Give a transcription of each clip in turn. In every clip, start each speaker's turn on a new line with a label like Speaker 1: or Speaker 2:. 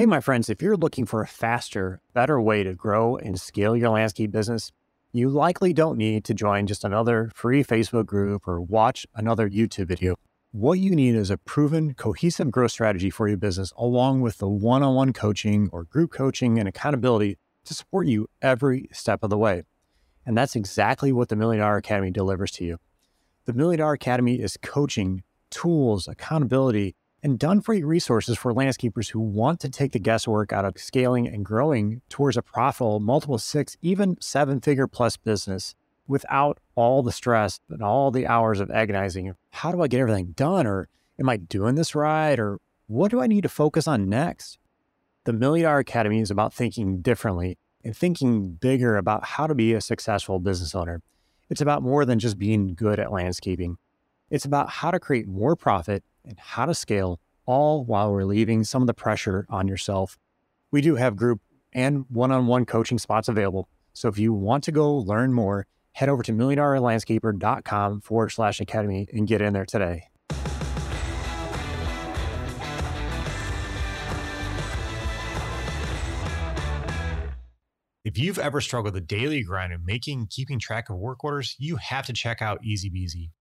Speaker 1: Hey, my friends, if you're looking for a faster, better way to grow and scale your landscape business, you likely don't need to join just another free Facebook group or watch another YouTube video. What you need is a proven, cohesive growth strategy for your business, along with the one on one coaching or group coaching and accountability to support you every step of the way. And that's exactly what the Million Dollar Academy delivers to you. The Million Dollar Academy is coaching, tools, accountability, and done for you resources for landscapers who want to take the guesswork out of scaling and growing towards a profitable multiple six, even seven figure plus business without all the stress and all the hours of agonizing. How do I get everything done? Or am I doing this right? Or what do I need to focus on next? The Million Dollar Academy is about thinking differently and thinking bigger about how to be a successful business owner. It's about more than just being good at landscaping. It's about how to create more profit and how to scale, all while relieving some of the pressure on yourself. We do have group and one on one coaching spots available. So if you want to go learn more, head over to milliondollarlandscaper.com forward slash academy and get in there today.
Speaker 2: If you've ever struggled the daily grind of making and keeping track of work orders, you have to check out EZBZ. EZBZ's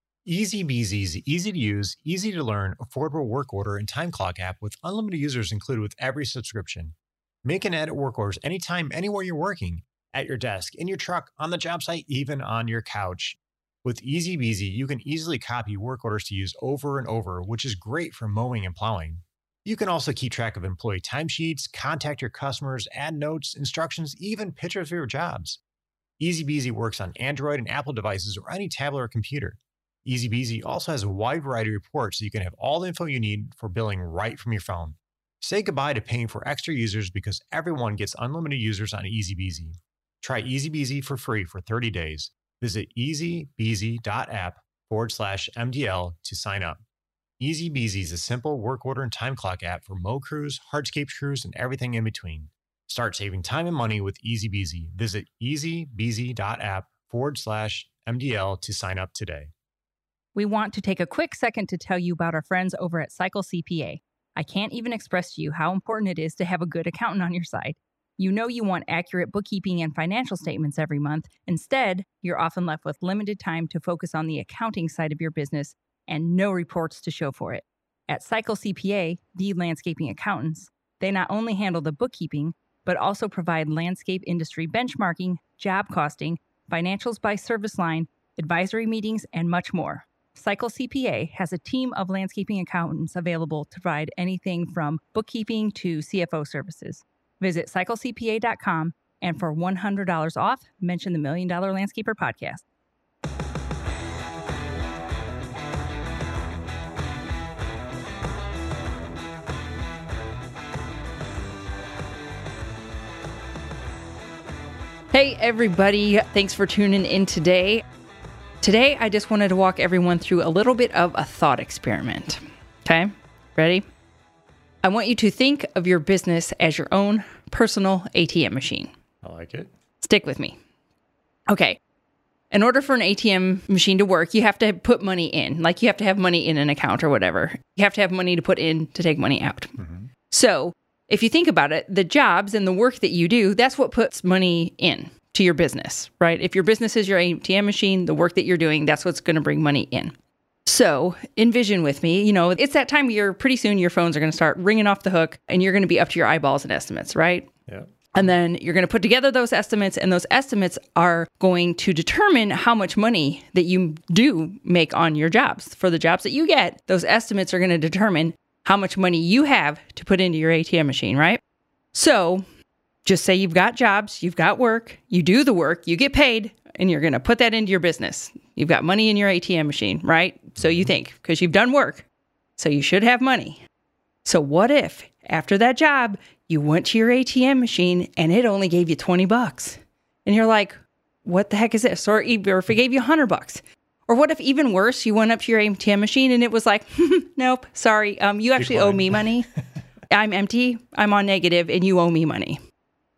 Speaker 2: easy to use, easy to learn, affordable work order and time clock app with unlimited users included with every subscription. Make and edit work orders anytime, anywhere you're working, at your desk, in your truck, on the job site, even on your couch. With EZBZ, you can easily copy work orders to use over and over, which is great for mowing and plowing. You can also keep track of employee timesheets, contact your customers, add notes, instructions, even pictures of your jobs. EZBZ works on Android and Apple devices or any tablet or computer. EZBZ also has a wide variety of reports so you can have all the info you need for billing right from your phone. Say goodbye to paying for extra users because everyone gets unlimited users on EZBZ. Try EZBZ for free for 30 days. Visit ezbz.app forward slash MDL to sign up. EZBZ is a simple work order and time clock app for mow crews, hardscape crews, and everything in between. Start saving time and money with EZBZ. Visit ezbz.app forward slash MDL to sign up today.
Speaker 3: We want to take a quick second to tell you about our friends over at Cycle CPA. I can't even express to you how important it is to have a good accountant on your side. You know you want accurate bookkeeping and financial statements every month. Instead, you're often left with limited time to focus on the accounting side of your business and no reports to show for it. At Cycle CPA, the landscaping accountants, they not only handle the bookkeeping, but also provide landscape industry benchmarking, job costing, financials by service line, advisory meetings, and much more. Cycle CPA has a team of landscaping accountants available to provide anything from bookkeeping to CFO services. Visit cyclecpa.com and for $100 off, mention the Million Dollar Landscaper podcast. Hey, everybody. Thanks for tuning in today. Today, I just wanted to walk everyone through a little bit of a thought experiment. Okay, ready? I want you to think of your business as your own personal ATM machine.
Speaker 2: I like it.
Speaker 3: Stick with me. Okay. In order for an ATM machine to work, you have to put money in. Like you have to have money in an account or whatever. You have to have money to put in to take money out. Mm-hmm. So, if you think about it, the jobs and the work that you do, that's what puts money in to your business, right? If your business is your ATM machine, the work that you're doing, that's what's going to bring money in. So, envision with me, you know, it's that time of year, pretty soon your phones are going to start ringing off the hook and you're going to be up to your eyeballs in estimates, right?
Speaker 2: Yeah.
Speaker 3: And then you're going to put together those estimates, and those estimates are going to determine how much money that you do make on your jobs. For the jobs that you get, those estimates are going to determine how much money you have to put into your ATM machine, right? So, just say you've got jobs, you've got work, you do the work, you get paid, and you're going to put that into your business. You've got money in your ATM machine, right? So you think, because you've done work. So you should have money. So what if after that job, you went to your ATM machine and it only gave you 20 bucks? And you're like, what the heck is this? Or, if it gave you 100 bucks. Or what if even worse, you went up to your ATM machine and it was like, nope, sorry, um, you actually owe me money. I'm empty, I'm on negative, and you owe me money.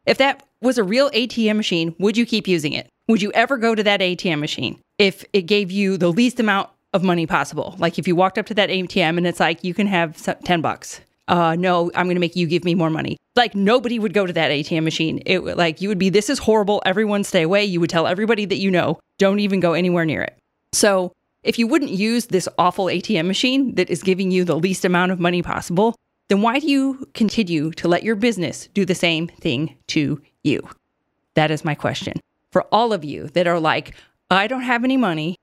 Speaker 3: If that was a real ATM machine, would you keep using it? Would you ever go to that ATM machine if it gave you the least amount of money possible? Like if you walked up to that ATM and it's like, you can have 10 bucks. uh, no, I'm going to make you give me more money. Like nobody would go to that ATM machine. It like you would be, this is horrible. Everyone stay away. You would tell everybody that you know, don't even go anywhere near it. So if you wouldn't use this awful ATM machine that is giving you the least amount of money possible, then why do you continue to let your business do the same thing to you? That is my question. For all of you that are like, I don't have any money,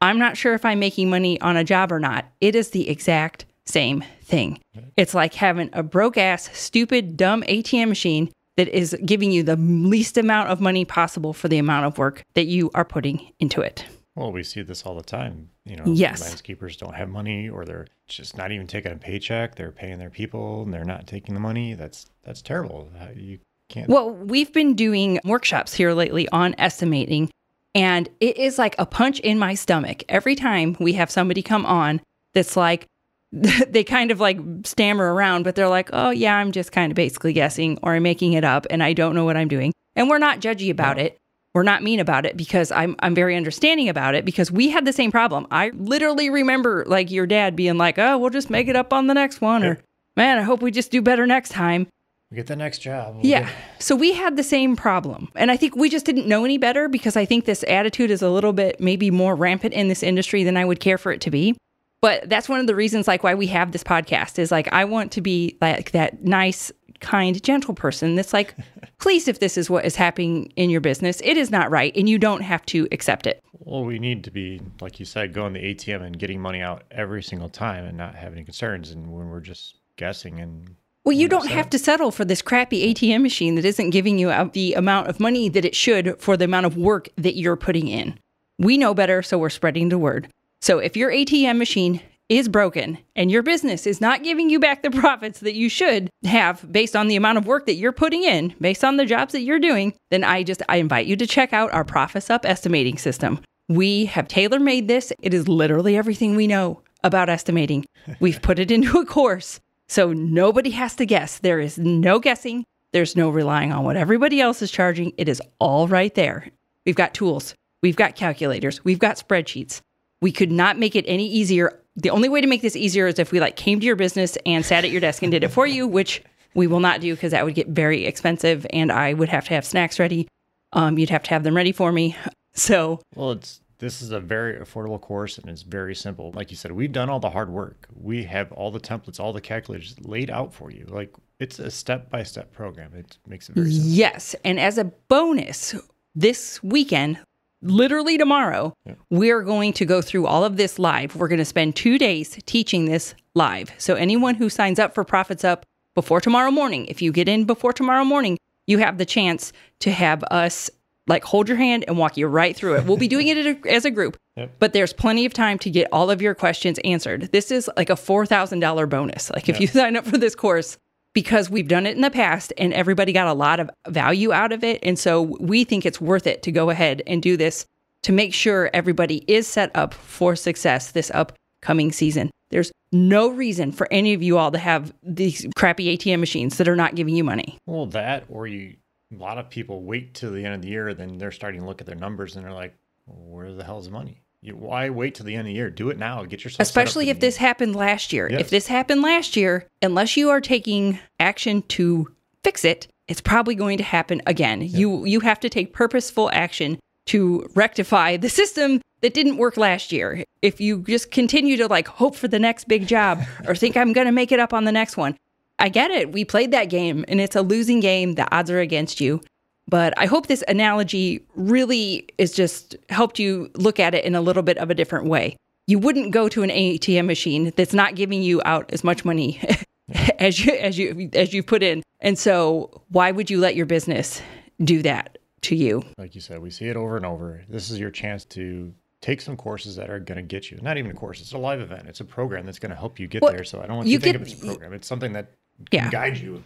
Speaker 3: I'm not sure if I'm making money on a job or not, it is the exact same thing. It's like having a broke ass, stupid, dumb ATM machine that is giving you the least amount of money possible for the amount of work that you are putting into it.
Speaker 2: Well, we see this all the time. You know,
Speaker 3: Yes.
Speaker 2: landscapers don't have money, or they're just not even taking a paycheck. They're paying their people, and they're not taking the money. That's that's terrible. Uh, you can't.
Speaker 3: Well, we've been doing workshops here lately on estimating, and it is like a punch in my stomach every time we have somebody come on that's like, they kind of like stammer around, but they're like, oh, yeah, I'm just kind of basically guessing or I'm making it up and I don't know what I'm doing. And we're not judgy about it. We're not mean about it because I'm I'm very understanding about it because we had the same problem. I literally remember like your dad being like, "Oh, we'll just make it up on the next one," or "Man, I hope we just do better next time."
Speaker 2: we get the next job. We'll
Speaker 3: Yeah.
Speaker 2: get-
Speaker 3: So we had the same problem. And I think we just didn't know any better because I think this attitude is a little bit maybe more rampant in this industry than I would care for it to be. But that's one of the reasons like why we have this podcast is like I want to be like that nice, kind, gentle person that's like, please if this is what is happening in your business, it is not right and you don't have to accept it.
Speaker 2: Well, we need to be, like you said, going to the ATM and getting money out every single time, and not have any concerns. And when we're just guessing and
Speaker 3: Well, you don't have to settle for this crappy ATM machine that isn't giving you the amount of money that it should for the amount of work that you're putting in. We know better, so we're spreading the word. So if your ATM machine is broken and your business is not giving you back the profits that you should have based on the amount of work that you're putting in, based on the jobs that you're doing, then I just I invite you to check out our Profits Up estimating system. We have tailor-made this. It is literally everything we know about estimating. We've put it into a course. So nobody has to guess. There is no guessing. There's no relying on what everybody else is charging. It is all right there. We've got tools. We've got calculators. We've got spreadsheets. We could not make it any easier. The only way to make this easier is if we like came to your business and sat at your desk and did it for you, which we will not do because that would get very expensive and I would have to have snacks ready. Um, you'd have to have them ready for me. So
Speaker 2: Well, it's this is a very affordable course and it's very simple. Like you said, we've done all the hard work. We have all the templates, all the calculators laid out for you. Like it's a step by step program. It makes it very simple.
Speaker 3: Yes. And as a bonus, this weekend, literally tomorrow, we're going to go through all of this live. We're going to spend two days teaching this live. So anyone who signs up for Profits Up before tomorrow morning, if you get in before tomorrow morning, you have the chance to have us like hold your hand and walk you right through it. We'll be doing it as a- group, but there's plenty of time to get all of your questions answered. This is like a $4,000 bonus. Like if you sign up for this course, because we've done it in the past and everybody got a lot of value out of it. And so we think it's worth it to go ahead and do this to make sure everybody is set up for success this upcoming season. There's no reason for any of you all to have these crappy ATM machines that are not giving you money.
Speaker 2: Well, that or you a lot of people wait till the end of the year, then they're starting to look at their numbers and they're like, where the hell's the money? Why wait till the end of the year? Do it now. Get yourself
Speaker 3: Especially if this happened last year.
Speaker 2: Yes.
Speaker 3: If this happened last year, unless you are taking action to fix it, it's probably going to happen again. You you have to take purposeful action to rectify the system that didn't work last year. If you just continue to like hope for the next big job or think I'm going to make it up on the next one. I get it. We played that game and it's a losing game. The odds are against you. But I hope this analogy really is just helped you look at it in a little bit of a different way. You wouldn't go to an ATM machine that's not giving you out as much money as you as you as you put in. And so why would you let your business do that to you?
Speaker 2: like you said, we see it over and over. This is your chance to take some courses that are going to get you. Not even a course; it's a live event. It's a program that's going to help you get
Speaker 3: Well,
Speaker 2: there. So I don't want
Speaker 3: you
Speaker 2: to think
Speaker 3: get-
Speaker 2: of it as a program. It's something that
Speaker 3: Yeah.
Speaker 2: can guide you,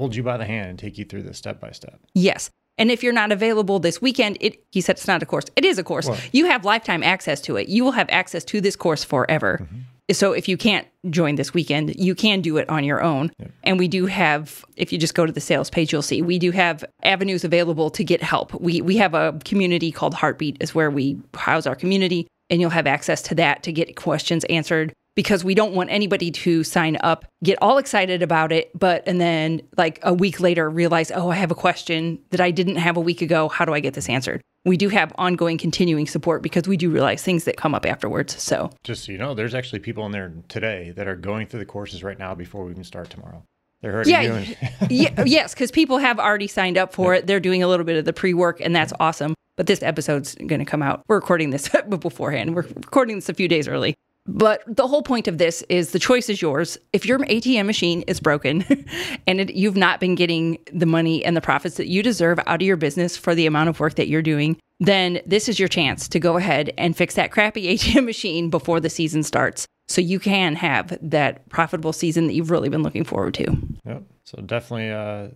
Speaker 2: hold you by the hand, and take you through this step by step.
Speaker 3: Yes. And if you're not available this weekend, it he said it's not a course. It is a course.
Speaker 2: Well-
Speaker 3: you have lifetime access to it. You will have access to this course forever. Mm-hmm. So if you can't join this weekend, you can do it on your own. And we do have if you just go to the sales page you'll see we do have avenues available to get help. We we have a community called Heartbeat is where we house our community and you'll have access to that to get questions answered because we don't want anybody to sign up, get all excited about it, but and then like a week later realize, oh, I have a question that I didn't have a week ago. How do I get this answered? We do have ongoing continuing support because we do realize things that come up afterwards. So
Speaker 2: just so you know, there's actually people in there today that are going through the courses right now before we even start tomorrow. They're already
Speaker 3: yeah,
Speaker 2: doing
Speaker 3: yeah, yes, because people have already signed up for it. They're doing a little bit of the pre work, and that's awesome. But this episode's going to come out. We're recording this beforehand. We're recording this a few days early. But the whole point of this is the choice is yours. If your ATM machine is broken and it, you've not been getting the money and the profits that you deserve out of your business for the amount of work that you're doing, then this is your chance to go ahead and fix that crappy ATM machine before the season starts so you can have that profitable season that you've really been looking forward to.
Speaker 2: Yep. So definitely uh,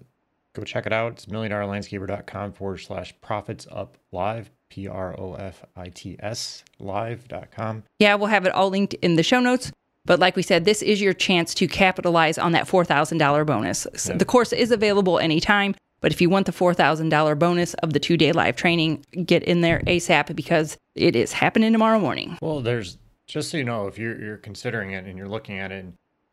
Speaker 2: go check it out. It's milliondollarlandscaper.com forward slash profits up live, P R O F I T S live.com.
Speaker 3: Yeah, we'll have it all linked in the show notes. But like we said, this is your chance to capitalize on that $4,000 bonus. So The course is available anytime, but if you want the $4,000 bonus of the two day live training, get in there ASAP because it is happening tomorrow morning.
Speaker 2: Well, there's just so you know, if you're you're considering it and you're looking at it,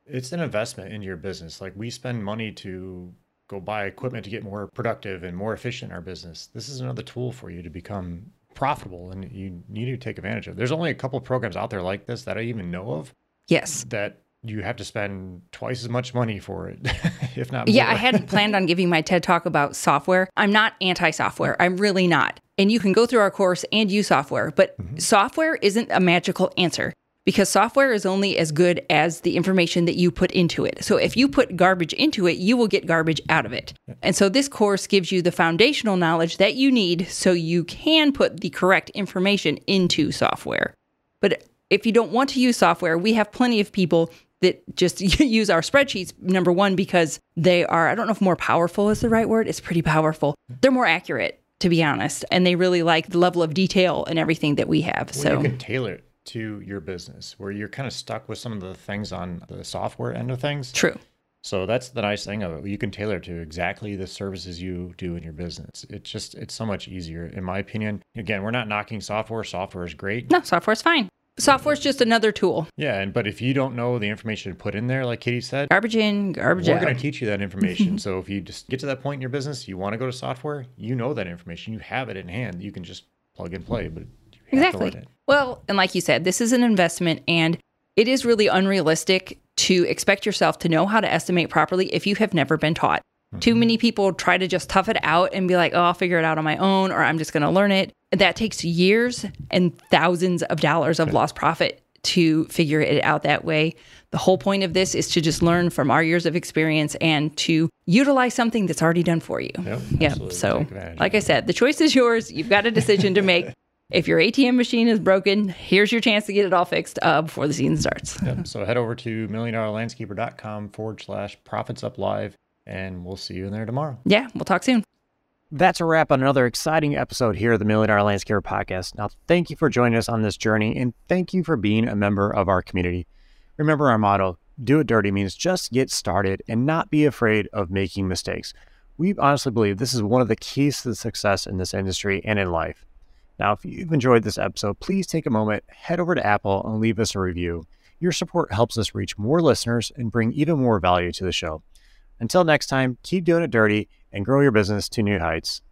Speaker 2: it's an investment in your business. Like we spend money to go buy equipment to get more productive and more efficient in our business. This is another tool for you to become profitable and you need to take advantage of. There's only a couple programs out there like this that I even know of.
Speaker 3: Yes.
Speaker 2: That you have to spend twice as much money for it, if not
Speaker 3: Yeah. I hadn't planned on giving my TED talk about software. I'm not anti software. I'm really not. And you can go through our course and use software, but mm-hmm. software isn't a magical answer because software is only as good as the information that you put into it. So if you put garbage into it, you will get garbage out of it. And so this course gives you the foundational knowledge that you need so you can put the correct information into software. But if you don't want to use software, we have plenty of people that just use our spreadsheets, number one, because they are, I don't know if more powerful is the right word. It's pretty powerful. Hmm. They're more accurate, to be honest. And they really like the level of detail and everything that we have.
Speaker 2: Well,
Speaker 3: so
Speaker 2: you can tailor it to your business where you're kind of stuck with some of the things on the software end of things.
Speaker 3: true.
Speaker 2: So that's the nice thing of it. You can tailor to exactly the services you do in your business. It's just it's so much easier in my opinion. Again, we're not knocking software. Software is great.
Speaker 3: No, software is fine. Software is just another tool.
Speaker 2: Yeah, and but if you don't know the information to put in there, like Kati said,
Speaker 3: Garbage in, garbage
Speaker 2: we're
Speaker 3: out.
Speaker 2: going to teach you that information. so if you just get to that point in your business, you want to go to software, you know that information, you have it in hand. You can just plug and play, but you have to learn
Speaker 3: Exactly. Well, and like you said, this is an investment and it is really unrealistic to expect yourself to know how to estimate properly if you have never been taught. Too mm-hmm. many people try to just tough it out and be like, oh, I'll figure it out on my own or I'm just going to learn it. That takes years and thousands of dollars of lost profit to figure it out that way. The whole point of this is to just learn from our years of experience and to utilize something that's already done for you.
Speaker 2: Yep,
Speaker 3: Yeah. So,
Speaker 2: Take advantage of
Speaker 3: like. I said, the choice is yours. You've got a decision to make. If your ATM machine is broken, here's your chance to get it all fixed uh, before the season starts.
Speaker 2: Yep. So head over to milliondollarlandscaper.com forward slash profits up live, and we'll see you in there tomorrow.
Speaker 3: Yeah, we'll talk soon.
Speaker 1: That's a wrap on another exciting episode here of the Million Dollar Landscaper Podcast. Now, thank you for joining us on this journey and thank you for being a member of our community. Remember our motto do it dirty means just get started and not be afraid of making mistakes. We honestly believe this is one of the keys to the success in this industry and in life. Now, if you've enjoyed this episode, please take a moment, head over to Apple, and leave us a review. Your support helps us reach more listeners and bring even more value to the show. Until next time, keep doing it dirty and grow your business to new heights.